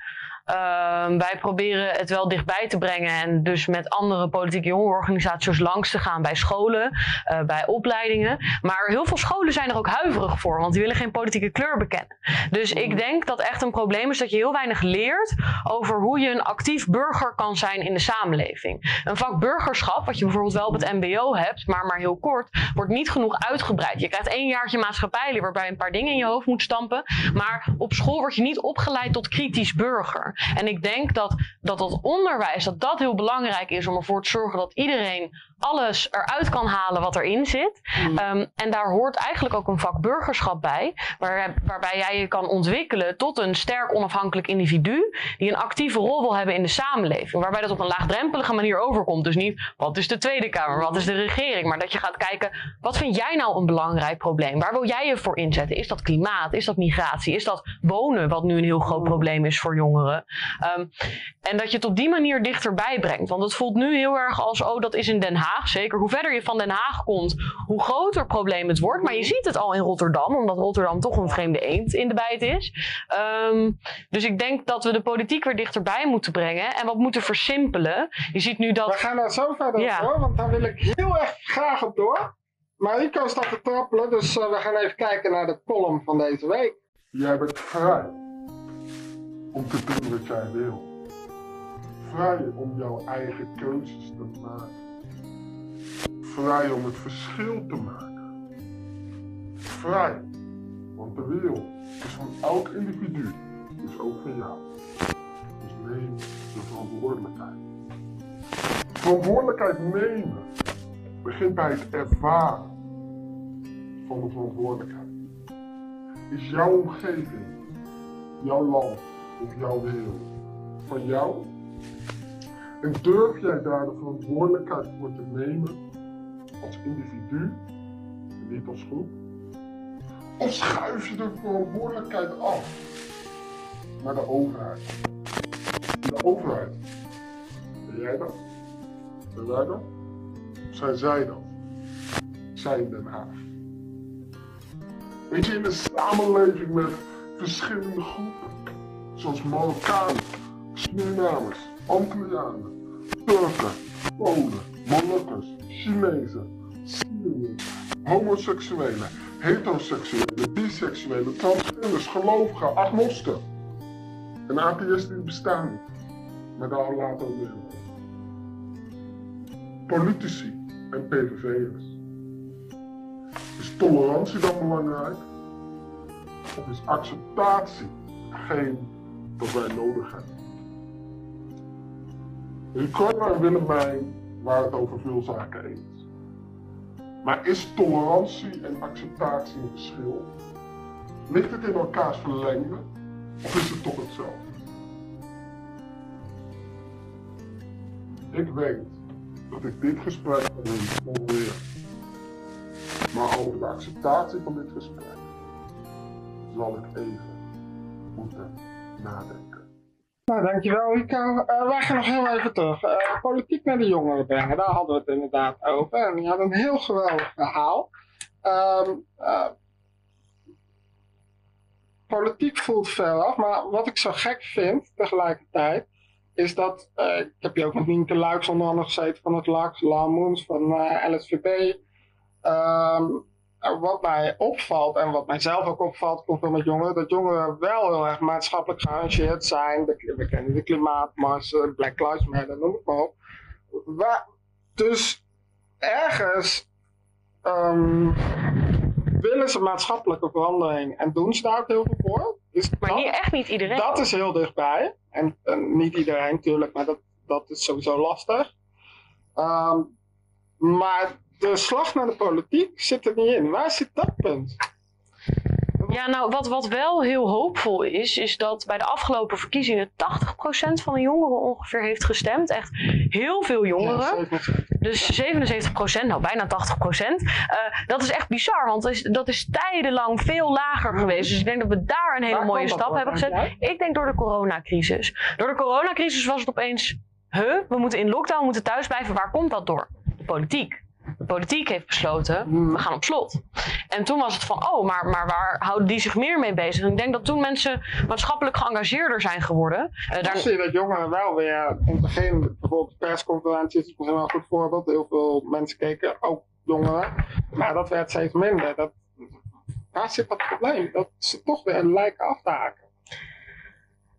Ehm, wij proberen het wel dichtbij te brengen en dus met andere politieke jongerenorganisaties langs te gaan bij scholen, eh, bij opleidingen. Maar heel veel scholen zijn er ook huiverig voor, want die willen geen politieke kleur bekennen. Dus ik denk dat echt een probleem is dat je heel weinig leert over hoe je een actief burger kan zijn in de samenleving. Een vak burgerschap, wat je bijvoorbeeld wel op het MBO hebt, maar maar heel kort, wordt niet genoeg uitgebreid. Je krijgt één jaartje maatschappijleer waarbij je een paar dingen in je hoofd moet stampen. Maar op school word je niet opgeleid tot kritisch burger. En ik denk dat dat, dat onderwijs, dat dat heel belangrijk is om ervoor te zorgen dat iedereen alles eruit kan halen wat erin zit. Ehm, en daar hoort eigenlijk ook een vak burgerschap bij, waar, waarbij jij je kan ontwikkelen tot een sterk onafhankelijk individu die een actieve rol wil hebben in de samenleving. Waarbij dat op een laagdrempelige manier overkomt. Dus niet wat is de Tweede Kamer, wat is de regering, maar dat je gaat kijken wat vind jij nou een belangrijk probleem? Waar wil jij je voor inzetten? Is dat klimaat? Is dat migratie? Is dat wonen, wat nu een heel groot probleem is voor jongeren? Ehm, en dat je het op die manier dichterbij brengt. Want het voelt nu heel erg als, oh, dat is in Den Haag. Zeker hoe verder je van Den Haag komt, hoe groter het probleem het wordt. Maar je ziet het al in Rotterdam, omdat Rotterdam toch een vreemde eend in de bijt is. Ehm, dus ik denk dat we de politiek weer dichterbij moeten brengen en wat moeten versimpelen. Je ziet nu We dat. gaan daar zo verder Ja. op door, want daar wil ik heel erg graag op door. Maar Rico staat te trappelen, dus eh, we gaan even kijken naar de column van deze week. Jij bent vrij om te doen wat jij wil. Vrij om jouw eigen keuzes te maken. Vrij om het verschil te maken. Vrij, want de wereld is van elk individu, dus ook van jou. Dus neem de verantwoordelijkheid. Verantwoordelijkheid nemen begint bij het ervaren van de verantwoordelijkheid. Is jouw omgeving, jouw land of jouw wereld van jou? En durf jij daar de verantwoordelijkheid voor te nemen als individu niet als groep? Of schuif je de verantwoordelijkheid af naar de overheid? De overheid, ben jij dat? Zijn wij dat? Of zijn zij dat? Zij in Den Haag. Weet je, in een samenleving met verschillende groepen, zoals Marokkanen, Surinamers, Antillianen, Turken, Polen, Molukkers, Chinezen, Syriërs, homoseksuelen, heteroseksuelen, biseksuelen, transgenders, gelovigen, agnosten. En atheïsten bestaan niet, maar daar later ook weer. Politici en PVV'ers. Is tolerantie dan belangrijk? Of is acceptatie geen wat wij nodig hebben? Ricardo en Willemijn waren het over veel zaken eens. Maar is tolerantie en acceptatie een verschil? Ligt het in elkaars verlengde of is het toch hetzelfde? Ik weet dat ik dit gesprek hun honoreer. Maar over de acceptatie van dit gesprek zal ik even moeten nadenken. Nou, dankjewel Rico. Uh, wij gaan nog heel even terug. Uh, politiek naar de jongeren brengen, daar hadden we het inderdaad over. En die had een heel geweldig verhaal. Um, uh, politiek voelt veel af, maar wat ik zo gek vind tegelijkertijd, is dat, ik heb je ook met Nienke Luiks onder andere gezeten van het LAX, Lamoens, van LSVB. Um, wat mij opvalt en wat mij zelf ook opvalt, komt wel met jongeren, dat jongeren wel heel erg maatschappelijk gearrangeerd zijn. we kennen de klimaatmars, Black Lives Matter, noem het maar op. Waar, dus ergens um, willen ze maatschappelijke verandering en doen ze daar ook heel veel voor. Dus maar niet, echt niet iedereen. Dat is heel dichtbij. En, en niet iedereen natuurlijk, maar dat, dat is sowieso lastig. Um, maar de slag naar de politiek zit er niet in. Waar zit dat punt? Ja, nou, wat, wat wel heel hoopvol is, is dat bij de afgelopen verkiezingen 80% van de jongeren ongeveer heeft gestemd. Echt heel veel jongeren. dus 77%, nou bijna 80%. Uh, dat is echt bizar, want dat is, dat is tijdenlang veel lager geweest. Dus ik denk dat we daar een hele mooie stap hebben gezet. Ik denk door de coronacrisis. Door de coronacrisis was het opeens, huh, we moeten in lockdown, we moeten thuis blijven. Waar komt dat door? De politiek de politiek heeft besloten, we gaan op slot. En toen was het van, oh, maar, maar waar houden die zich meer mee bezig? En ik denk dat toen mensen maatschappelijk geëngageerder zijn geworden. Uh, daar... zie je dat jongeren wel weer, in het begin, bijvoorbeeld persconferenties, is misschien wel een goed voorbeeld. Heel veel mensen keken, ook jongeren. Maar dat werd steeds minder. Dat, waar zit dat probleem? Dat ze toch weer lijken af te haken.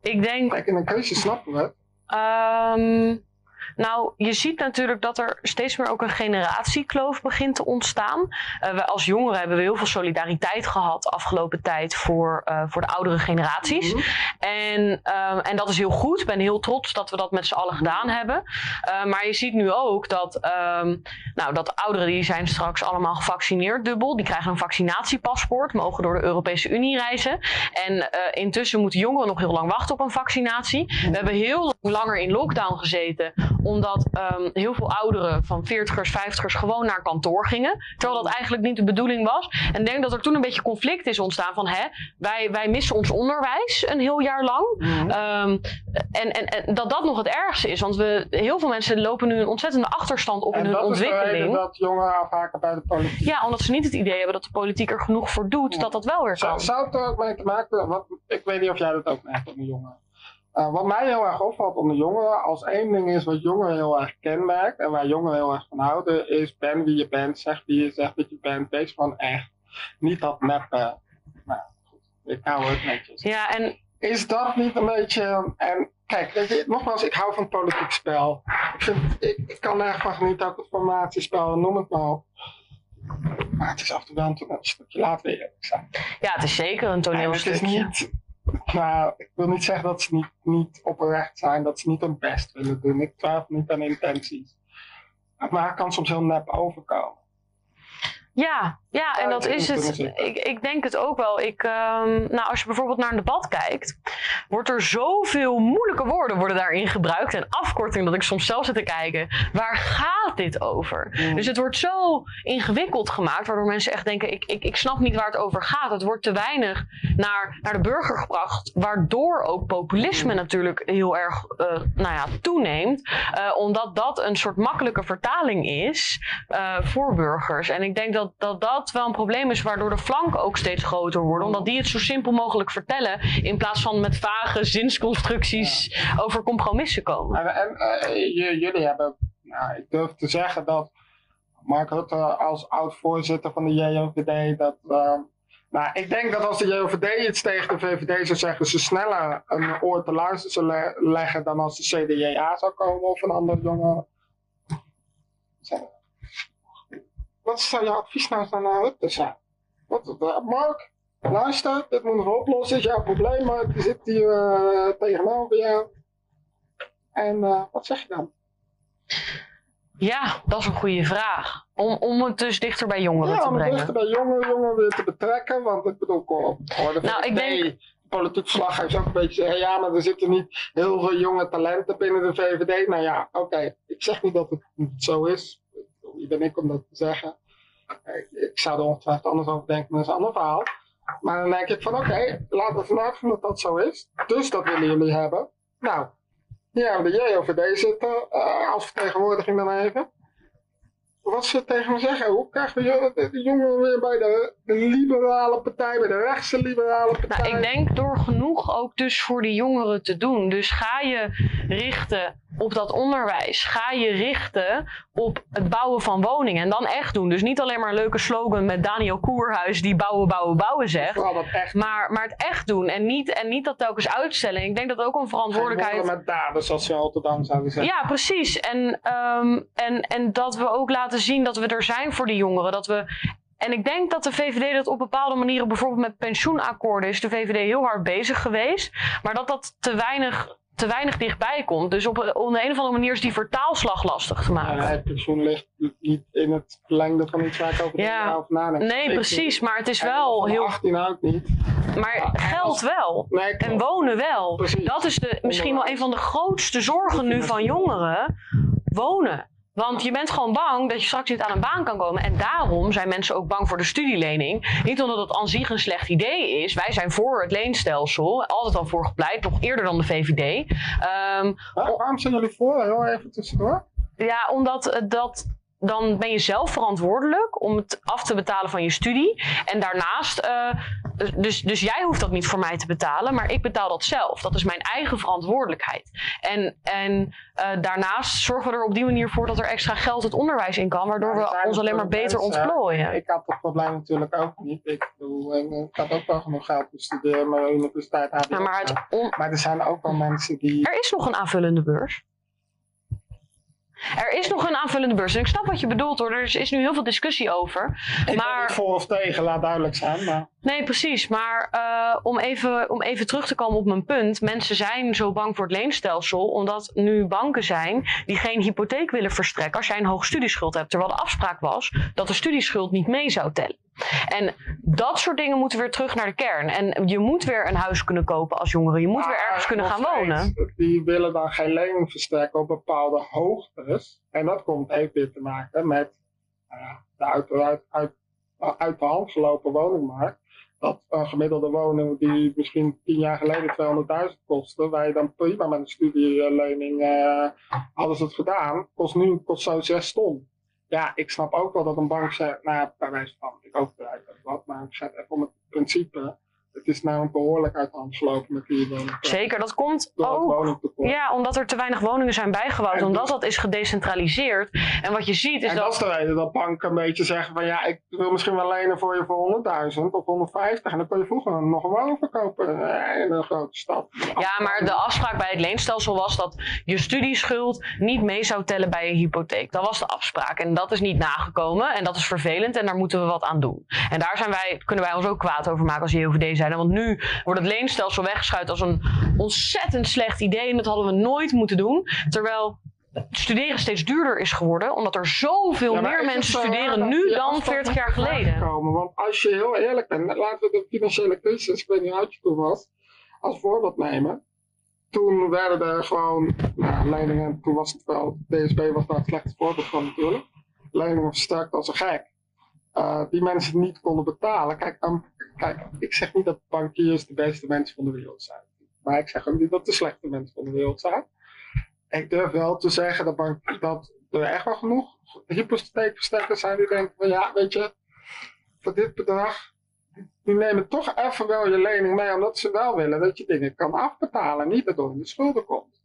Ik denk... Kijk, in een keuze snappen we Um... Nou, je ziet natuurlijk dat er steeds meer ook een generatiekloof begint te ontstaan. Uh, we als jongeren hebben we heel veel solidariteit gehad de afgelopen tijd voor, uh, voor de oudere generaties. Mm -hmm. en, uh, en dat is heel goed. Ik ben heel trots dat we dat met z'n allen gedaan hebben. maar je ziet nu ook dat, nou, dat ouderen die zijn straks allemaal gevaccineerd dubbel. Die krijgen een vaccinatiepaspoort, mogen door de Europese Unie reizen. En intussen moeten jongeren nog heel lang wachten op een vaccinatie. We hebben heel lang langer in lockdown gezeten omdat um, heel veel ouderen van 40ers, 50ers gewoon naar kantoor gingen. Terwijl dat eigenlijk niet de bedoeling was. En ik denk dat er toen een beetje conflict is ontstaan van hè, wij, wij missen ons onderwijs een heel jaar lang. Mm -hmm. um, en, en, en, dat dat nog het ergste is. Want we, heel veel mensen lopen nu een ontzettende achterstand op en in hun dat ontwikkeling. Is dat jongeren afhaken bij de politiek. Ja, omdat ze niet het idee hebben dat de politiek er genoeg voor doet, ja. dat dat wel weer kan. Zou, zou het er ook mee te maken hebben? Ik weet niet of jij dat ook merkt op de jongeren. Uh, wat mij heel erg opvalt onder jongeren, als één ding is wat jongeren heel erg kenmerkt en waar jongeren heel erg van houden, is ben wie je bent, zeg wie je zegt dat je bent, wees van echt. Niet dat neppen. Nou, goed, ik hou het netjes. Ja, en... Is dat niet een beetje, en kijk, je, nogmaals, ik hou van het politiek spel. Ik, vind, ik, ik kan er van genieten, ook het formatiespel, noem het maar op. Maar het is af en toe wel een toneelstukje, laten we eerlijk zijn. Ja, het is zeker een toneelstukje. En het is niet nou, ik wil niet zeggen dat ze niet, niet oprecht zijn, dat ze niet hun best willen doen. Ik twijfel niet aan intenties. Maar het kan soms heel nep overkomen. Ja, ja, en dat is het. Ik, ik denk het ook wel. Ik, ehm, nou, als je bijvoorbeeld naar een debat kijkt, wordt er zoveel moeilijke woorden worden daarin gebruikt en afkorting dat ik soms zelf zit te kijken. Waar gaat dit over? Dus het wordt zo ingewikkeld gemaakt, waardoor mensen echt denken: ik, ik, ik snap niet waar het over gaat. Het wordt te weinig naar, naar de burger gebracht, waardoor ook populisme natuurlijk heel erg eh, nou ja, toeneemt, eh, omdat dat een soort makkelijke vertaling is eh, voor burgers. En ik denk dat, dat dat wel een probleem is, waardoor de flanken ook steeds groter worden, omdat die het zo simpel mogelijk vertellen, in plaats van met vage zinsconstructies over compromissen komen. En, en eh, j- jullie hebben, nou, ik durf te zeggen dat Mark Rutte als oud-voorzitter van de JOVD, dat, eh, nou, ik denk dat als de JOVD iets tegen de VVD zou zeggen, ze sneller een oor te luisteren zullen le- leggen dan als de CDJA zou komen of een andere jongen. Wat zou jouw advies nou zijn naar Rutte zijn? Wat, Mark, luister, dit moeten we oplossen, is jouw probleem, maar die zit hier eh, tegenover jou. En eh, wat zeg je dan? Ja, dat is een goede vraag. Om, om het dus dichter bij jongeren Ja, te om het brengen. dichter bij jongeren, jongeren weer te betrekken. Want ik bedoel, hoor, de Nou, ik denk- politiek verslag is ook een beetje zeggen, ja, maar er zitten niet heel veel jonge talenten binnen de VVD. Nou ja, oké, ik zeg niet dat het niet zo is. Wie ben ik om dat te zeggen? Ik, zou er ongetwijfeld anders over denken, maar dat is een ander verhaal. Maar dan denk ik van, oké, laten we vanuit dat dat zo is. Dus dat willen jullie hebben. Nou, hier hebben de JOVD zitten, eh, als vertegenwoordiging dan even. Wat ze tegen me zeggen, hoe krijgen we de jongeren weer bij de, de liberale partij, bij de rechtse liberale partij? Nou, ik denk door genoeg ook dus voor de jongeren te doen. Dus ga je richten op dat onderwijs. Ga je richten op het bouwen van woningen. En dan echt doen. Dus niet alleen maar een leuke slogan met Daniel Koerhuis die bouwen, bouwen, bouwen zegt. Maar, maar het echt doen. En niet, en niet dat telkens uitstellen. Ik denk dat ook een verantwoordelijkheid... Met daden, zoals ze altijd dan zouden zeggen. Ja, precies. En, ehm, en, en dat we ook laten zien dat we er zijn voor die jongeren. Dat we, en ik denk dat de VVD dat op bepaalde manieren, bijvoorbeeld met pensioenakkoorden, is de VVD heel hard bezig geweest. Maar dat dat te weinig, te weinig dichtbij komt. Dus op, een- op een of andere manier is die vertaalslag lastig te maken. Ja, het pensioen ligt niet in het verlengde van iets waar ik over, Ja. over nadenk. Nee, Ik precies. Maar het is wel heel. 18 ook niet. Maar geld wel. Nee, En wonen wel. Precies. Dat is de, misschien wel een van de grootste zorgen nu van jongeren. Wonen. Want je bent gewoon bang dat je straks niet aan een baan kan komen. En daarom zijn mensen ook bang voor de studielening. Niet omdat het aan zich een slecht idee is. Wij zijn voor het leenstelsel. Altijd al voor gepleit. Nog eerder dan de VVD. Ehm, Waar- waarom zijn jullie voor? Heel even tussendoor. ja, omdat dat. Dan ben je zelf verantwoordelijk om het af te betalen van je studie. En daarnaast, eh, dus, dus jij hoeft dat niet voor mij te betalen, maar ik betaal dat zelf. Dat is mijn eigen verantwoordelijkheid. En, en eh, daarnaast zorgen we er op die manier voor dat er extra geld het onderwijs in kan, waardoor Ja, we ons alleen maar beter mensen, ontplooien. Ik had dat probleem natuurlijk ook niet. Ik, bedoel, eh, ik had ook wel genoeg geld te studeren, maar universiteit HBO. Ja, maar, het on- maar er zijn ook wel mensen die... er is nog een aanvullende beurs. Er is nog een aanvullende beurs. En ik snap wat je bedoelt hoor. Er is, is nu heel veel discussie over. Ik maar... niet voor of tegen, laat duidelijk zijn. Maar... Nee, precies. Maar eh, om, even, om even terug te komen op mijn punt. Mensen zijn zo bang voor het leenstelsel. Omdat nu banken zijn die geen hypotheek willen verstrekken als jij een hoge studieschuld hebt. Terwijl de afspraak was dat de studieschuld niet mee zou tellen. En dat soort dingen moeten weer terug naar de kern. En je moet weer een huis kunnen kopen als jongere. Je moet weer ergens kunnen gaan wonen. Die willen dan geen lening verstrekken op bepaalde hoogtes. En dat komt even weer te maken met ja, de uit, uit, uit, uit de hand gelopen woningmarkt. Dat een gemiddelde woning die misschien tien jaar geleden 200.000 kostte, waar je dan prima met een studielening eh hadden ze het gedaan, kost nu kost zo 6 ton. Ja, ik snap ook wel dat een bank zegt, nou bij wijze van, ik het wat, maar ik zet even om het principe. Het is namelijk behoorlijk uit de hand gelopen met die woning. Zeker, dat komt ook. Ja, omdat er te weinig woningen zijn bijgebouwd. En Omdat dat is gedecentraliseerd. En wat je ziet is en dat dat... is de reden dat banken een beetje zeggen van ja, ik wil misschien wel lenen voor je voor 100.000 of 150 en dan kun je vroeger nog een woning verkopen in een grote stad. Ja, maar de afspraak bij het leenstelsel was dat je studieschuld niet mee zou tellen bij je hypotheek. Dat was de afspraak. En dat is niet nagekomen. En dat is vervelend. En daar moeten we wat aan doen. En daar zijn wij, kunnen wij ons ook kwaad over maken als JOVD zijn. Want nu wordt het leenstelsel weggeschuit als een ontzettend slecht idee. En dat hadden we nooit moeten doen. Terwijl studeren steeds duurder is geworden, omdat er zoveel Ja, meer mensen studeren nu dan afstand 40 jaar geleden. Komen? Want als je heel eerlijk bent, laten we de financiële crisis, ik weet niet oud je toen was, als voorbeeld nemen. Toen werden er gewoon nou, leningen, toen was het wel, DSB was daar het slechtste voorbeeld van natuurlijk. Leningen versterkt als een gek. Eh, die mensen niet konden betalen. Kijk, dan- kijk, ik zeg niet dat bankiers de beste mensen van de wereld zijn. Maar ik zeg ook niet dat de slechte mensen van de wereld zijn. Ik durf wel te zeggen dat, er echt wel genoeg hypotheekverstrekkers zijn die denken van ja, weet je, voor dit bedrag, die nemen toch even wel je lening mee omdat ze wel willen dat je dingen kan afbetalen, niet dat door in de schulden komt.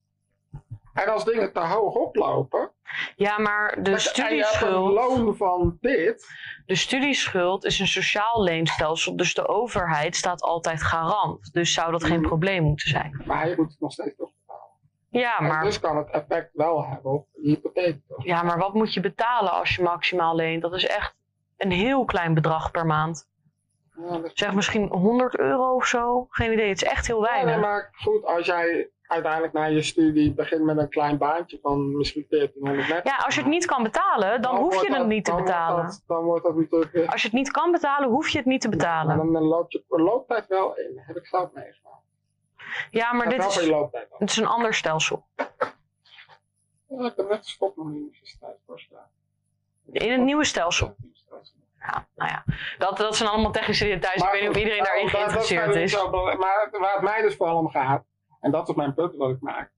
En als dingen te hoog oplopen, Ja, maar de studieschuld, loon van dit, de studieschuld is een sociaal leenstelsel, dus de overheid staat altijd garant. Dus zou dat geen Mhm. probleem moeten zijn. maar je moet het nog steeds toch betalen. Ja, En maar, dus kan het effect wel hebben op je hypotheek. toch? ja, maar wat moet je betalen als je maximaal leent? Dat is echt een heel klein bedrag per maand. Ja, Zeg misschien 100 euro of zo. Geen idee, het is echt heel Ja, nee, weinig. maar goed, als jij uiteindelijk na je studie begint met een klein baantje van misschien 1400 net. Ja, als je het niet kan betalen, dan hoef je het niet te dan wordt betalen. dat- dan wordt dat natuurlijk Als je het niet kan betalen, hoef je het niet te Maar betalen. dan, dan loopt je looptijd wel in. Heb ik zelf meegemaakt. Ja, maar dit is, het is een ander stelsel. Ja, ik heb net gestopt met de universiteit voorstaan. In het nieuwe stelsel. Ja, nou ja, dat, dat zijn allemaal technische details. ik weet niet of iedereen daarin geïnteresseerd is. maar waar het mij dus vooral om gaat, en dat is mijn punt wat ik maak,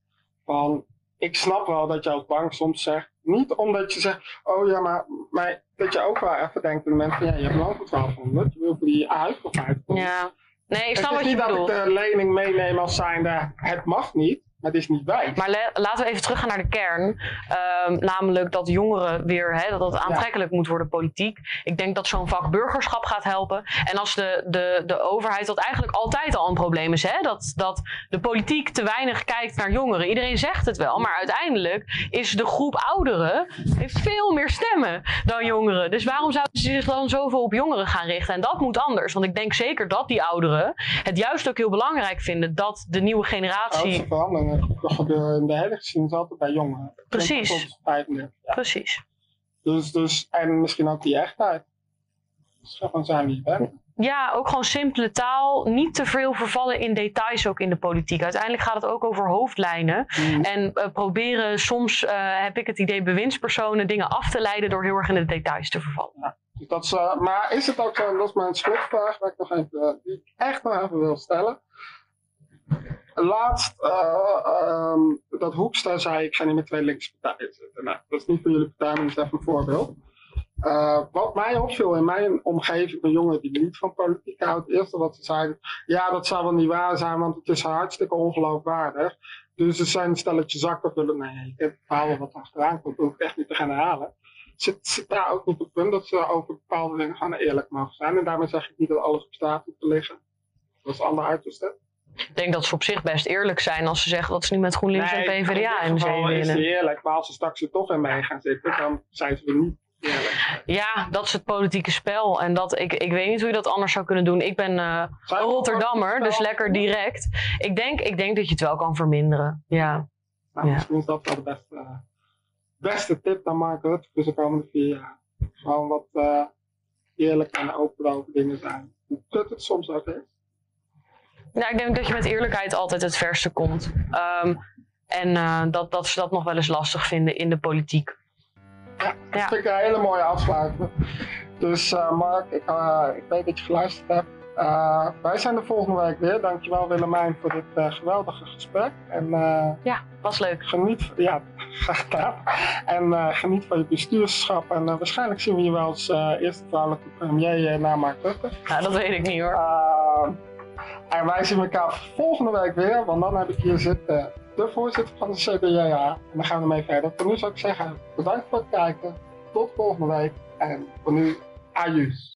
van ik snap wel dat je als bank soms zegt, niet omdat je zegt, oh ja, maar, maar dat je ook wel even denkt aan de mensen van, ja, je hebt loon van 1200, je wil voor die huizenvrijheid komen. Ja, nee, ik Het snap is wat je niet dat bedoelt. ik de lening meeneem als zijnde, het mag niet, maar het is niet wijs. Maar laten we even teruggaan naar de kern. Ehm, namelijk dat jongeren weer, hè, dat het aantrekkelijk moet worden politiek. Ik denk dat zo'n vak burgerschap gaat helpen. En als de, de, de overheid, dat eigenlijk altijd al een probleem is, hè, dat, dat de politiek te weinig kijkt naar jongeren. Iedereen zegt het wel, maar uiteindelijk is de groep ouderen heeft veel meer stemmen dan jongeren. Dus waarom zouden ze zich dan zoveel op jongeren gaan richten? En dat moet anders. Want ik denk zeker dat die ouderen het juist ook heel belangrijk vinden dat de nieuwe generatie. Veranderingen gebeuren in de hele geschiedenis altijd bij jongeren. Precies. 20 tot 35 jaar. Precies. Dus, dus, en misschien ook die echtheid. Zo van zijn wie je bent. Ja, ook gewoon simpele taal. Niet te veel vervallen in details ook in de politiek. Uiteindelijk gaat het ook over hoofdlijnen. Mm. En eh, proberen soms, eh, heb ik het idee, bewindspersonen dingen af te leiden door heel erg in de details te vervallen. Dus dat is, eh, maar is het ook zo, dat is mijn slotvraag, waar ik nog even, eh, die ik echt nog even wil stellen. Laatst, eh, ehm, dat Hoekstra zei, ik ga niet met twee linkse partijen zitten. Nou, dat is niet voor jullie partij, maar dat is even een voorbeeld. Eh, wat mij opviel in mijn omgeving van jongeren die niet van politiek houdt, het eerste wat ze zeiden, ja dat zou wel niet waar zijn, want het is hartstikke ongeloofwaardig. Dus er zijn een stelletje zakken vullen. Nee, ik heb verhaal wat achteraan komt, hoef ik echt niet te gaan herhalen. Zit, zit daar ook op het punt dat ze over bepaalde dingen gewoon eerlijk mogen zijn. En daarmee zeg ik niet dat alles op straat hoeft te liggen. Dat is een ander uiterste. Ik denk dat ze op zich best eerlijk zijn als ze zeggen dat ze niet met GroenLinks en PvdA in in de zee is willen. die eerlijk, maar als ze straks er toch in mee gaan zitten, dan zijn ze er niet eerlijk. Ja, dat is het politieke spel. En dat, ik, ik weet niet hoe je dat anders zou kunnen doen. Ik ben we Rotterdammer, dus lekker direct. Ik denk, ik denk dat je het wel kan verminderen. Ja. Nou, Ja. Misschien is dat wel de beste, eh, beste tip dan Mark Rutte voor de komende vier jaar. Gewoon wat eh, eerlijk en open over dingen zijn. Hoe kut het soms ook is. Ja, ik denk dat je met eerlijkheid altijd het verste komt. Ehm, en eh, dat, dat ze dat nog wel eens lastig vinden in de politiek. Ja, dat Ja. vind ik een hele mooie afsluiting. Dus eh, Mark, ik, eh, ik weet dat je geluisterd hebt. Wij zijn de volgende week weer. Dankjewel Willemijn voor dit geweldige gesprek. En Ja, was leuk. geniet, ja, *laughs* graag gedaan. En geniet van je bestuurschap. En waarschijnlijk zien we je wel als eerste vrouwelijke premier na Mark Rutte. Nou, dat weet ik niet hoor. Eh, en wij zien elkaar volgende week weer, want dan heb ik hier zitten de voorzitter van de CDJA. En dan gaan we mee verder. Voor nu zou ik zeggen, bedankt voor het kijken. Tot volgende week. En voor nu, adieu.